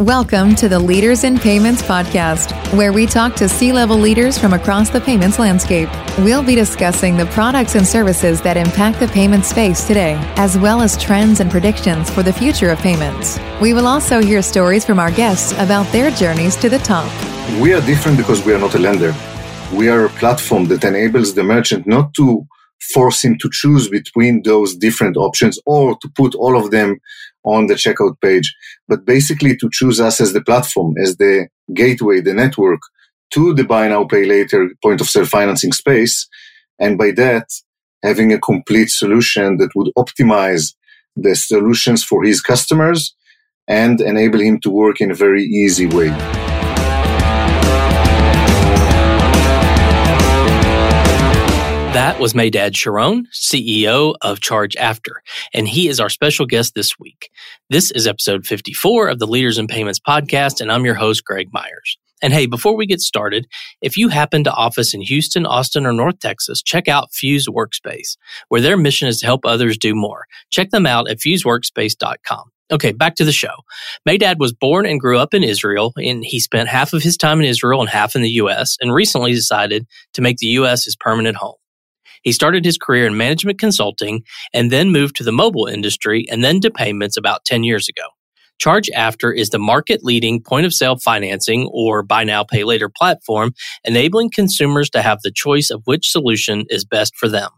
Welcome to the Leaders in Payments podcast, where we talk to C level leaders from across the payments landscape. We'll be discussing the products and services that impact the payment space today, as well as trends and predictions for the future of payments. We will also hear stories from our guests about their journeys to the top. We are different because we are not a lender. We are a platform that enables the merchant not to force him to choose between those different options or to put all of them on the checkout page, but basically to choose us as the platform, as the gateway, the network to the buy now, pay later point of sale financing space. And by that, having a complete solution that would optimize the solutions for his customers and enable him to work in a very easy way. That was Meidad Sharon, CEO of Charge After, and he is our special guest this week. This is episode 54 of the Leaders in Payments podcast, and I'm your host, Greg Myers. And hey, before we get started, if you happen to office in Houston, Austin, or North Texas, check out Fuse Workspace, where their mission is to help others do more. Check them out at fuseworkspace.com. Okay, back to the show. Meidad was born and grew up in Israel, and he spent half of his time in Israel and half in the U.S., and recently decided to make the U.S. his permanent home. He started his career in management consulting and then moved to the mobile industry and then to payments about 10 years ago. Charge After is the market leading point of sale financing or buy now, pay later platform, enabling consumers to have the choice of which solution is best for them.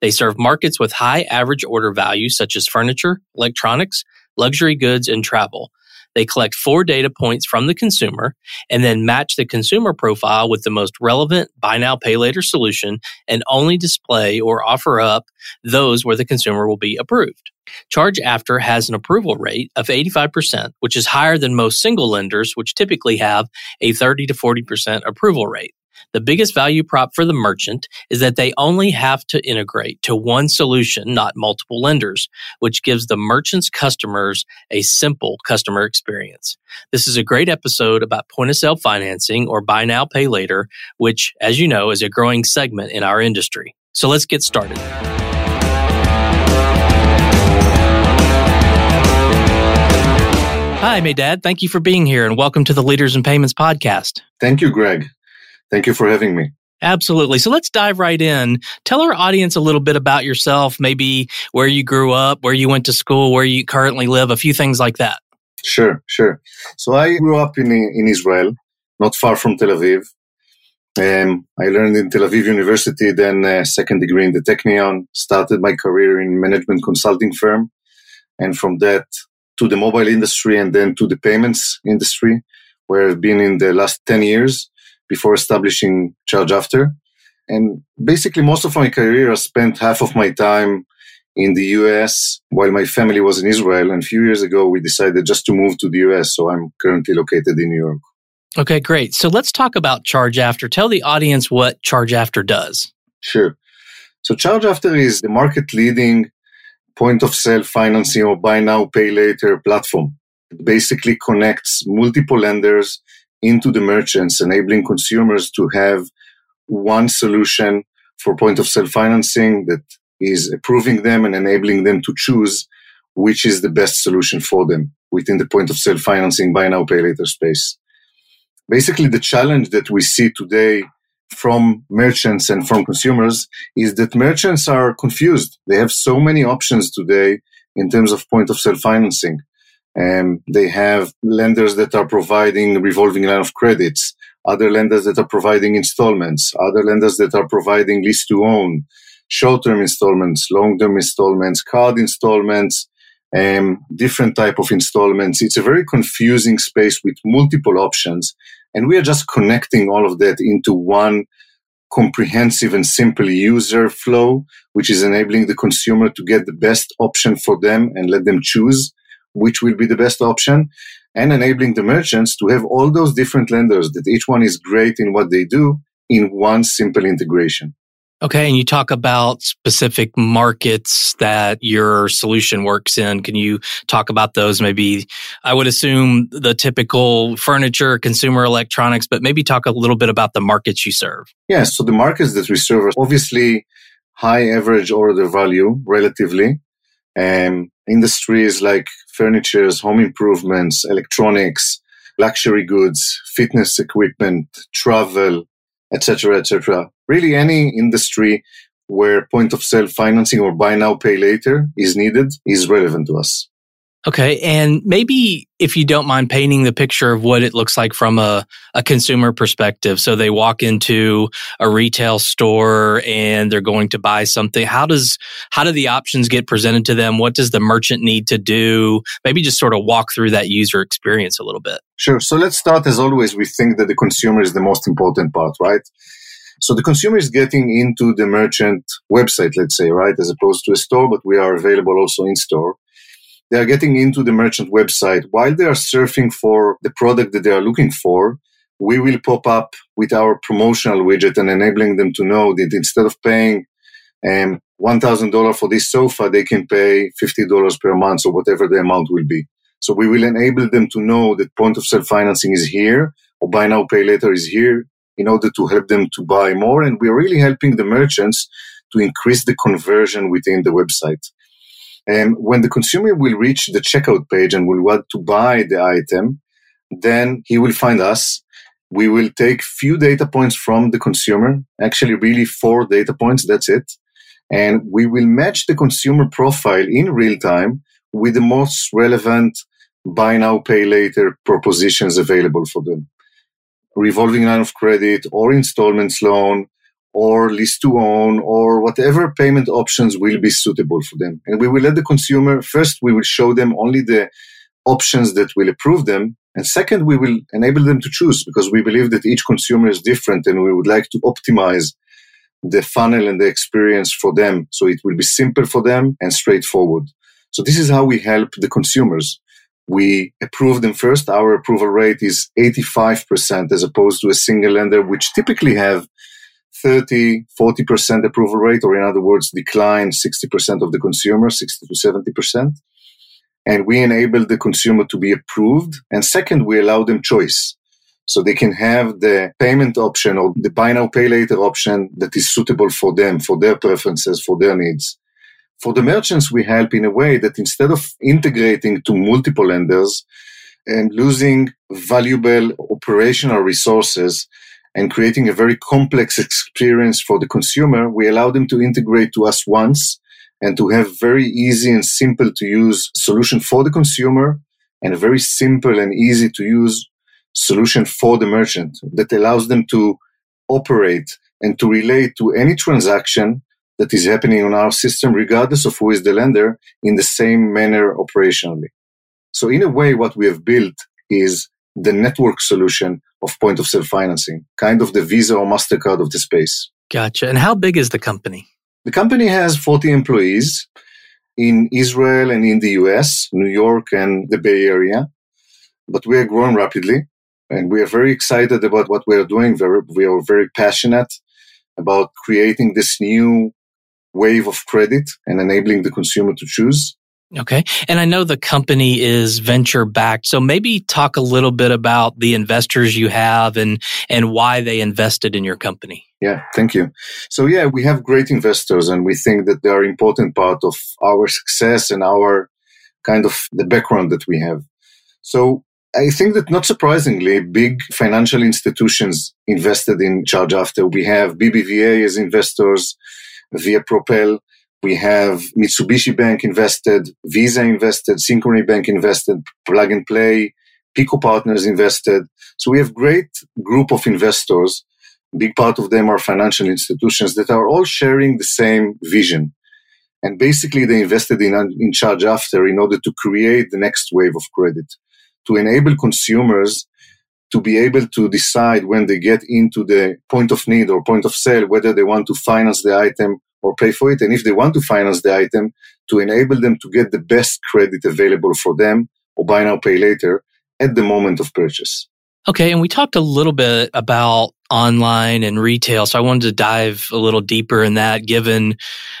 They serve markets with high average order value, such as furniture, electronics, luxury goods, and travel, they collect four data points from the consumer and then match the consumer profile with the most relevant buy now, pay later solution and only display or offer up those where the consumer will be approved. Charge After has an approval rate of 85%, which is higher than most single lenders, which typically have a 30 to 40% approval rate. The biggest value prop for the merchant is that they only have to integrate to one solution, not multiple lenders, which gives the merchant's customers a simple customer experience. This is a great episode about point of sale financing or buy now, pay later, which, as you know, is a growing segment in our industry. So let's get started. Hi, Meidad. Thank you for being here and welcome to the Leaders in Payments podcast. Thank you, Greg. Thank you for having me. Absolutely. So let's dive right in. Tell our audience a little bit about yourself, maybe where you grew up, where you went to school, where you currently live, a few things like that. Sure, sure. So I grew up in, in Israel, not far from Tel Aviv. Um, I learned in Tel Aviv University, then a second degree in the Technion, started my career in management consulting firm. And from that to the mobile industry and then to the payments industry, where I've been in the last 10 years before establishing Charge After. And basically, most of my career, I spent half of my time in the US while my family was in Israel. And a few years ago, we decided just to move to the US. So I'm currently located in New York. Okay, great. So let's talk about Charge After. Tell the audience what Charge After does. Sure. So Charge After is the market leading point of sale financing or buy now, pay later platform. It basically connects multiple lenders into the merchants, enabling consumers to have one solution for point of sale financing that is approving them and enabling them to choose which is the best solution for them within the point of sale financing buy now pay later space. Basically, the challenge that we see today from merchants and from consumers is that merchants are confused. They have so many options today in terms of point of sale financing. And they have lenders that are providing revolving line of credits, other lenders that are providing installments, other lenders that are providing lease to own, short-term installments, long-term installments, card installments, and different type of installments. It's a very confusing space with multiple options. And we are just connecting all of that into one comprehensive and simple user flow, which is enabling the consumer to get the best option for them and let them choose which will be the best option and enabling the merchants to have all those different lenders that each one is great in what they do in one simple integration. Okay, and you talk about specific markets that your solution works in. Can you talk about those? Maybe I would assume the typical furniture, consumer electronics, but maybe talk a little bit about the markets you serve. Yes, so the markets that we serve are obviously high average order value relatively um, industries like furnitures, home improvements, electronics, luxury goods, fitness equipment, travel, etc., etc. Really, any industry where point of sale financing or buy now, pay later is needed is relevant to us. Okay. And maybe if you don't mind painting the picture of what it looks like from a, a consumer perspective. So they walk into a retail store and they're going to buy something. How does, how do the options get presented to them? What does the merchant need to do? Maybe just sort of walk through that user experience a little bit. Sure. So let's start as always. We think that the consumer is the most important part, right? So the consumer is getting into the merchant website, let's say, right, as opposed to a store, but we are available also in store they are getting into the merchant website. While they are surfing for the product that they are looking for, we will pop up with our promotional widget and enabling them to know that instead of paying um, $1,000 for this sofa, they can pay $50 per month or whatever the amount will be. So we will enable them to know that point of sale financing is here or buy now, pay later is here in order to help them to buy more. And we're really helping the merchants to increase the conversion within the website. And when the consumer will reach the checkout page and will want to buy the item, then he will find us. We will take few data points from the consumer, actually really four data points, that's it. And we will match the consumer profile in real time with the most relevant buy now, pay later propositions available for them. Revolving line of credit or installments loan or lease to own or whatever payment options will be suitable for them. And we will let the consumer, first, we will show them only the options that will approve them. And second, we will enable them to choose because we believe that each consumer is different and we would like to optimize the funnel and the experience for them. So it will be simple for them and straightforward. So this is how we help the consumers. We approve them first. Our approval rate is 85% as opposed to a single lender, which typically have 30, 40% approval rate, or in other words, decline 60% of the consumer, 60 to 70%. And we enable the consumer to be approved. And second, we allow them choice. So they can have the payment option or the buy now, pay later option that is suitable for them, for their preferences, for their needs. For the merchants, we help in a way that instead of integrating to multiple lenders and losing valuable operational resources, and creating a very complex experience for the consumer, we allow them to integrate to us once and to have very easy and simple to use solution for the consumer and a very simple and easy to use solution for the merchant that allows them to operate and to relate to any transaction that is happening on our system, regardless of who is the lender, in the same manner operationally. So in a way, what we have built is the network solution of point of sale financing, kind of the Visa or MasterCard of the space. Gotcha. And how big is the company? The company has 40 employees in Israel and in the US, New York and the Bay Area. But we are growing rapidly and we are very excited about what we are doing. we are very passionate about creating this new wave of credit and enabling the consumer to choose. Okay. And I know the company is venture backed. So maybe talk a little bit about the investors you have and, and why they invested in your company. Yeah, thank you. So yeah, we have great investors and we think that they are important part of our success and our kind of the background that we have. So I think that not surprisingly, big financial institutions invested in Charge After. We have BBVA as investors, via Propel, we have Mitsubishi Bank invested, Visa invested, Synchrony Bank invested, Plug and Play, Pico Partners invested. So we have great group of investors. A Big part of them are financial institutions that are all sharing the same vision. And basically they invested in, in charge after in order to create the next wave of credit, to enable consumers to be able to decide when they get into the point of need or point of sale, whether they want to finance the item or pay for it. And if they want to finance the item, to enable them to get the best credit available for them or buy now, pay later at the moment of purchase. Okay. And we talked a little bit about online and retail. So I wanted to dive a little deeper in that given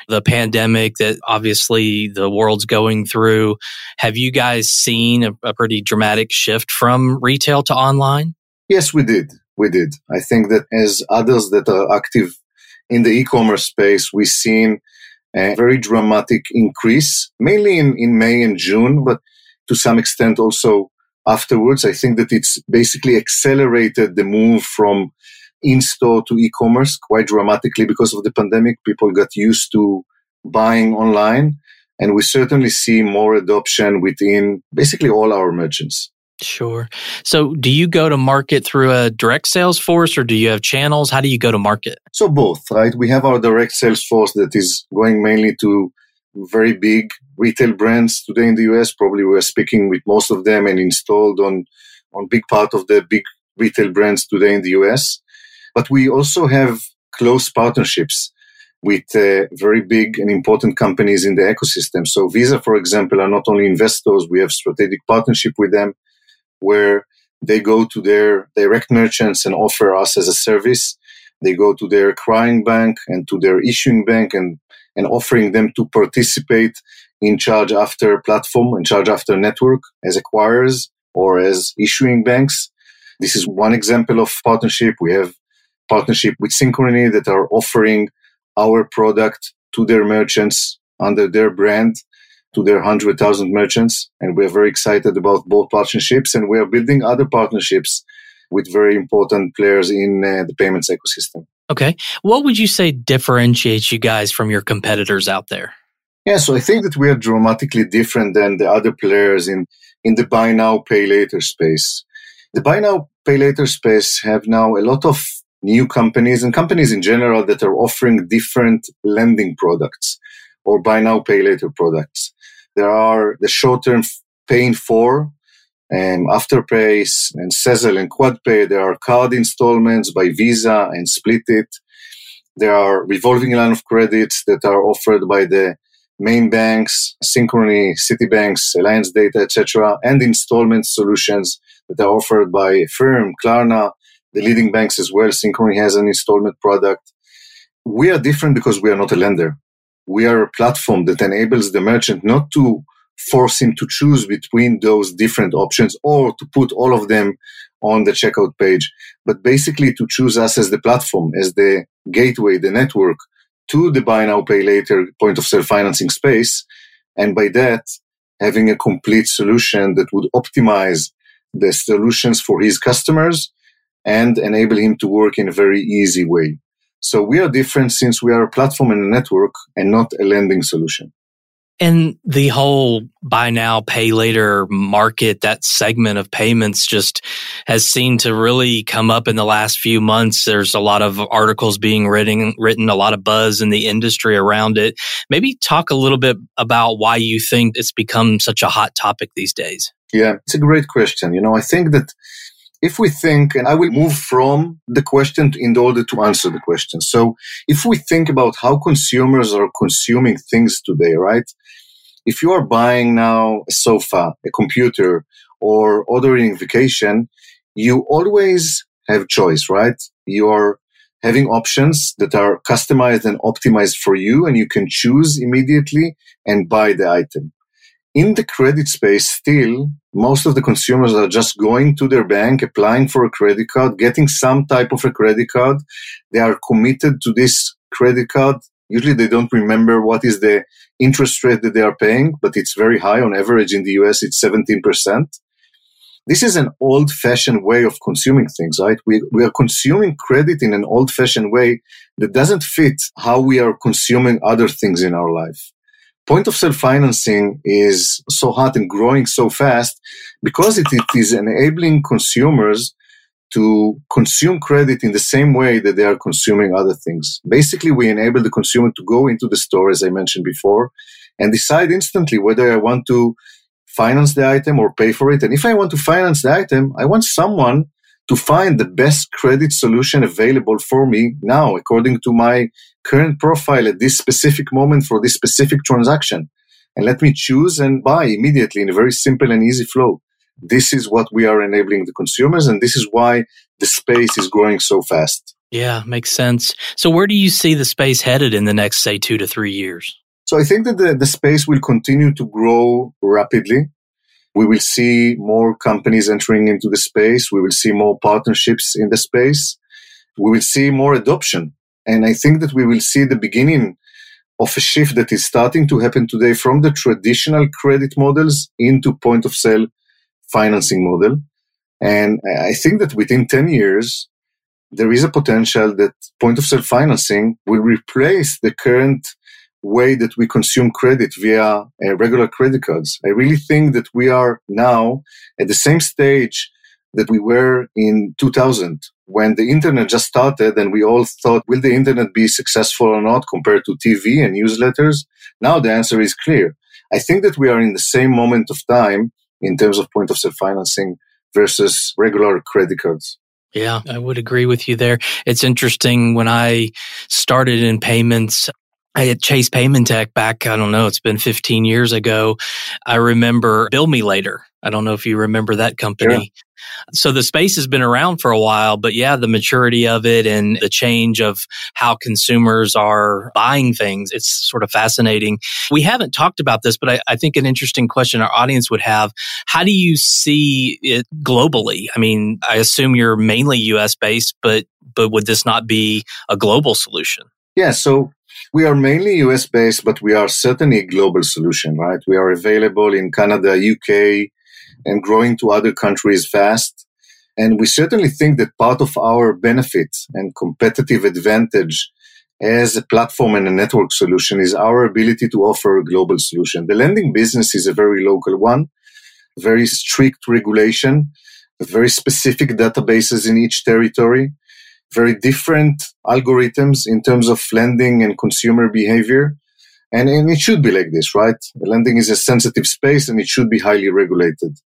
the pandemic that obviously the world's going through. Have you guys seen a, a pretty dramatic shift from retail to online? Yes, we did. We did. I think that as others that are active in the e-commerce space, we've seen a very dramatic increase, mainly in, in May and June, but to some extent also afterwards. I think that it's basically accelerated the move from in-store to e-commerce quite dramatically because of the pandemic. People got used to buying online and we certainly see more adoption within basically all our merchants. Sure. So, do you go to market through a direct sales force or do you have channels? How do you go to market? So, both, right? We have our direct sales force that is going mainly to very big retail brands today in the US. Probably we're speaking with most of them and installed on, on big part of the big retail brands today in the US. But we also have close partnerships with uh, very big and important companies in the ecosystem. So Visa, for example, are not only investors, we have strategic partnership with them where they go to their direct merchants and offer us as a service. They go to their acquiring bank and to their issuing bank and and offering them to participate in charge after platform and charge after network as acquirers or as issuing banks. This is one example of partnership. We have partnership with Synchrony that are offering our product to their merchants under their brand to their 100,000 merchants. And we're very excited about both partnerships and we are building other partnerships with very important players in uh, the payments ecosystem. Okay. What would you say differentiates you guys from your competitors out there? Yeah, so I think that we are dramatically different than the other players in, in the buy now, pay later space. The buy now, pay later space have now a lot of new companies and companies in general that are offering different lending products or buy now, pay later products. There are the short term pay in four um, Afterpay and Sezzle and QuadPay. There are card installments by Visa and Splitit. There are revolving line of credits that are offered by the main banks, Synchrony, Citibanks, Alliance Data, etc., and installment solutions that are offered by Affirm, Klarna, the leading banks as well. Synchrony has an installment product. We are different because we are not a lender. We are a platform that enables the merchant not to force him to choose between those different options or to put all of them on the checkout page, but basically to choose us as the platform, as the gateway, the network to the buy now, pay later point of sale financing space. And by that, having a complete solution that would optimize the solutions for his customers and enable him to work in a very easy way. So we are different since we are a platform and a network and not a lending solution. And the whole buy now, pay later market, that segment of payments just has seemed to really come up in the last few months. There's a lot of articles being written, written, a lot of buzz in the industry around it. Maybe talk a little bit about why you think it's become such a hot topic these days. Yeah, it's a great question. You know, I think that if we think, and I will move from the question in order to answer the question. So if we think about how consumers are consuming things today, right? If you are buying now a sofa, a computer, or ordering vacation, you always have choice, right? You are having options that are customized and optimized for you, and you can choose immediately and buy the item in the credit space, still, most of the consumers are just going to their bank, applying for a credit card, getting some type of a credit card. They are committed to this credit card. Usually they don't remember what is the interest rate that they are paying, but it's very high. On average in the US, it's 17%. This is an old fashioned way of consuming things, right? We, we are consuming credit in an old fashioned way that doesn't fit how we are consuming other things in our life point of sale financing is so hot and growing so fast because it, it is enabling consumers to consume credit in the same way that they are consuming other things. Basically, we enable the consumer to go into the store, as I mentioned before, and decide instantly whether I want to finance the item or pay for it. And if I want to finance the item, I want someone to find the best credit solution available for me now, according to my current profile at this specific moment for this specific transaction. And let me choose and buy immediately in a very simple and easy flow. This is what we are enabling the consumers, and this is why the space is growing so fast. Yeah, makes sense. So, where do you see the space headed in the next, say, two to three years? So, I think that the, the space will continue to grow rapidly. We will see more companies entering into the space. We will see more partnerships in the space. We will see more adoption. And I think that we will see the beginning of a shift that is starting to happen today from the traditional credit models into point of sale financing model. And I think that within 10 years, there is a potential that point of sale financing will replace the current way that we consume credit via uh, regular credit cards. I really think that we are now at the same stage that we were in 2000 when the internet just started and we all thought, will the internet be successful or not compared to TV and newsletters? Now the answer is clear. I think that we are in the same moment of time in terms of point of sale financing versus regular credit cards. Yeah, I would agree with you there. It's interesting when I started in payments, I had Chase Paymentech back, I don't know, it's been 15 years ago. I remember Bill Me Later. I don't know if you remember that company. Yeah. So the space has been around for a while, but yeah, the maturity of it and the change of how consumers are buying things, it's sort of fascinating. We haven't talked about this, but I, I think an interesting question our audience would have, how do you see it globally? I mean, I assume you're mainly US based, but, but would this not be a global solution? Yeah. So we are mainly US based, but we are certainly a global solution, right? We are available in Canada, UK, and growing to other countries fast. And we certainly think that part of our benefit and competitive advantage as a platform and a network solution is our ability to offer a global solution. The lending business is a very local one, very strict regulation, very specific databases in each territory very different algorithms in terms of lending and consumer behavior. And, and it should be like this, right? Lending is a sensitive space and it should be highly regulated.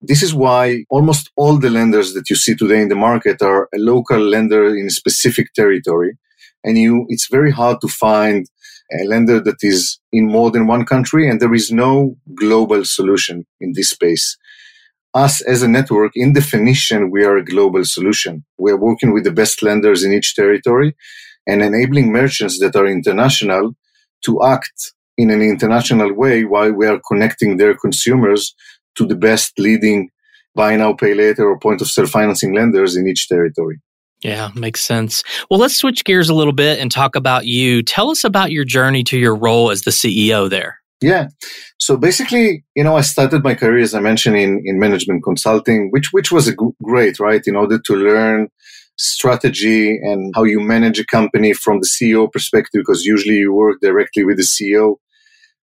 This is why almost all the lenders that you see today in the market are a local lender in a specific territory. And you, it's very hard to find a lender that is in more than one country and there is no global solution in this space us as a network, in definition, we are a global solution. We are working with the best lenders in each territory and enabling merchants that are international to act in an international way while we are connecting their consumers to the best leading buy now, pay later or point of sale financing lenders in each territory. Yeah, makes sense. Well, let's switch gears a little bit and talk about you. Tell us about your journey to your role as the CEO there. Yeah. So basically, you know, I started my career, as I mentioned, in, in management consulting, which, which was great, right? In order to learn strategy and how you manage a company from the CEO perspective, because usually you work directly with the CEO.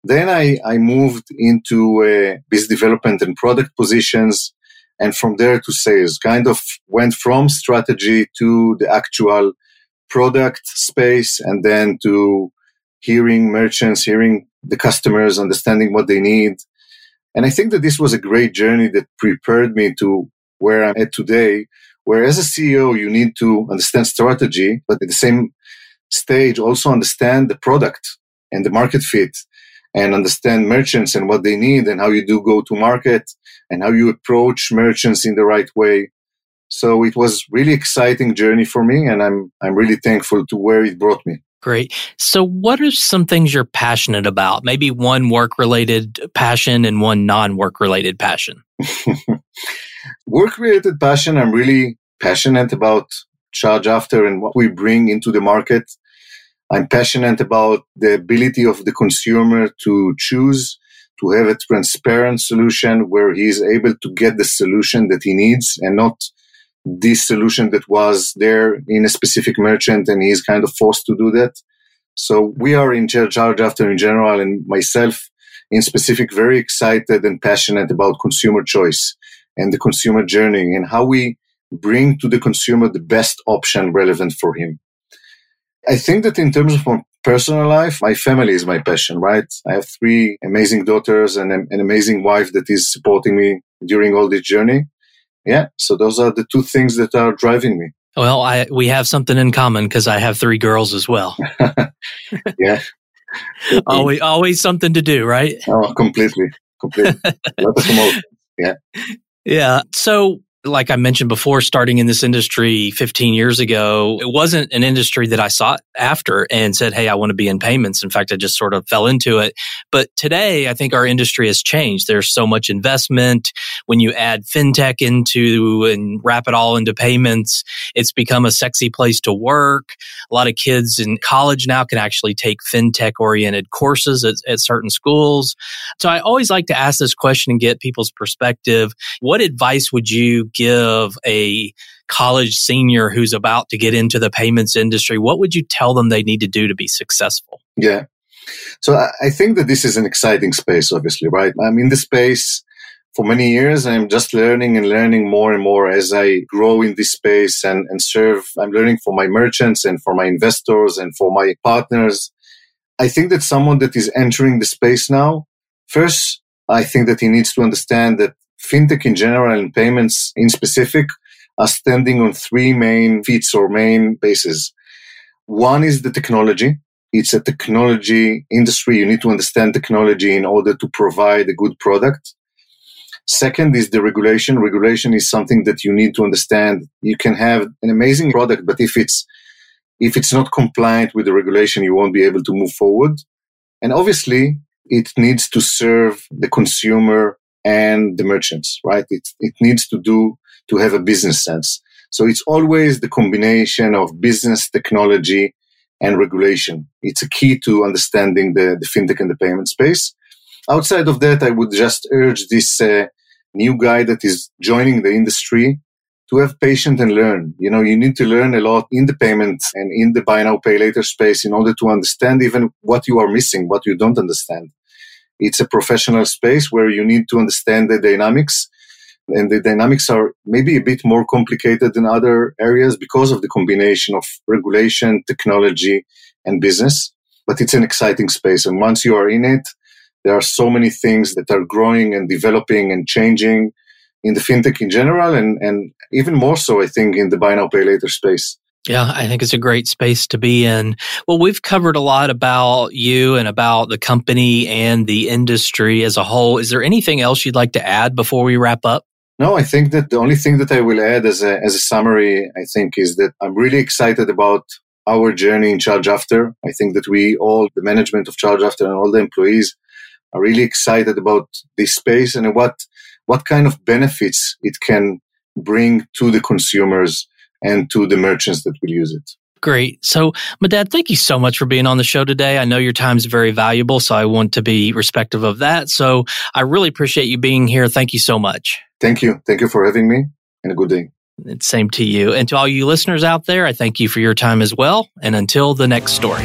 Then I, I moved into uh, business development and product positions. And from there to sales, kind of went from strategy to the actual product space and then to hearing merchants, hearing the customers, understanding what they need. And I think that this was a great journey that prepared me to where I'm at today, where as a CEO, you need to understand strategy, but at the same stage, also understand the product and the market fit and understand merchants and what they need and how you do go to market and how you approach merchants in the right way. So it was really exciting journey for me and I'm, I'm really thankful to where it brought me. Great. So, what are some things you're passionate about? Maybe one work related passion and one non work related passion. work related passion, I'm really passionate about Charge After and what we bring into the market. I'm passionate about the ability of the consumer to choose, to have a transparent solution where he is able to get the solution that he needs and not this solution that was there in a specific merchant and he's kind of forced to do that. So we are in charge after in general and myself in specific very excited and passionate about consumer choice and the consumer journey and how we bring to the consumer the best option relevant for him. I think that in terms of my personal life, my family is my passion, right? I have three amazing daughters and an amazing wife that is supporting me during all this journey yeah, so those are the two things that are driving me. Well, I we have something in common because I have three girls as well. yeah, always always something to do, right? Oh, completely, completely. yeah. Yeah. So like I mentioned before, starting in this industry 15 years ago, it wasn't an industry that I sought after and said, Hey, I want to be in payments. In fact, I just sort of fell into it. But today, I think our industry has changed. There's so much investment. When you add fintech into and wrap it all into payments, it's become a sexy place to work. A lot of kids in college now can actually take fintech oriented courses at, at certain schools. So I always like to ask this question and get people's perspective. What advice would you give a college senior who's about to get into the payments industry? What would you tell them they need to do to be successful? Yeah. So I think that this is an exciting space, obviously, right? I'm in the space for many years. I'm just learning and learning more and more as I grow in this space and, and serve. I'm learning for my merchants and for my investors and for my partners. I think that someone that is entering the space now, first, I think that he needs to understand that fintech in general and payments in specific are standing on three main feet or main bases. One is the technology. It's a technology industry. You need to understand technology in order to provide a good product. Second is the regulation. Regulation is something that you need to understand. You can have an amazing product, but if it's if it's not compliant with the regulation, you won't be able to move forward. And obviously, it needs to serve the consumer and the merchants, right? It, it needs to do, to have a business sense. So it's always the combination of business technology and regulation. It's a key to understanding the, the fintech and the payment space. Outside of that, I would just urge this uh, new guy that is joining the industry to have patience and learn. You know, you need to learn a lot in the payment and in the buy now, pay later space in order to understand even what you are missing, what you don't understand. It's a professional space where you need to understand the dynamics. And the dynamics are maybe a bit more complicated than other areas because of the combination of regulation, technology, and business. But it's an exciting space. And once you are in it, there are so many things that are growing and developing and changing in the fintech in general, and, and even more so, I think, in the buy now, pay later space. Yeah, I think it's a great space to be in. Well, we've covered a lot about you and about the company and the industry as a whole. Is there anything else you'd like to add before we wrap up? No, I think that the only thing that I will add as a, as a summary, I think, is that I'm really excited about our journey in Charge After. I think that we all, the management of Charge After and all the employees, are really excited about this space and what what kind of benefits it can bring to the consumers and to the merchants that will use it. Great. So, Meidad, thank you so much for being on the show today. I know your time is very valuable, so I want to be respectful of that. So, I really appreciate you being here. Thank you so much. Thank you. Thank you for having me, and a good day. It's same to you. And to all you listeners out there, I thank you for your time as well. And until the next story.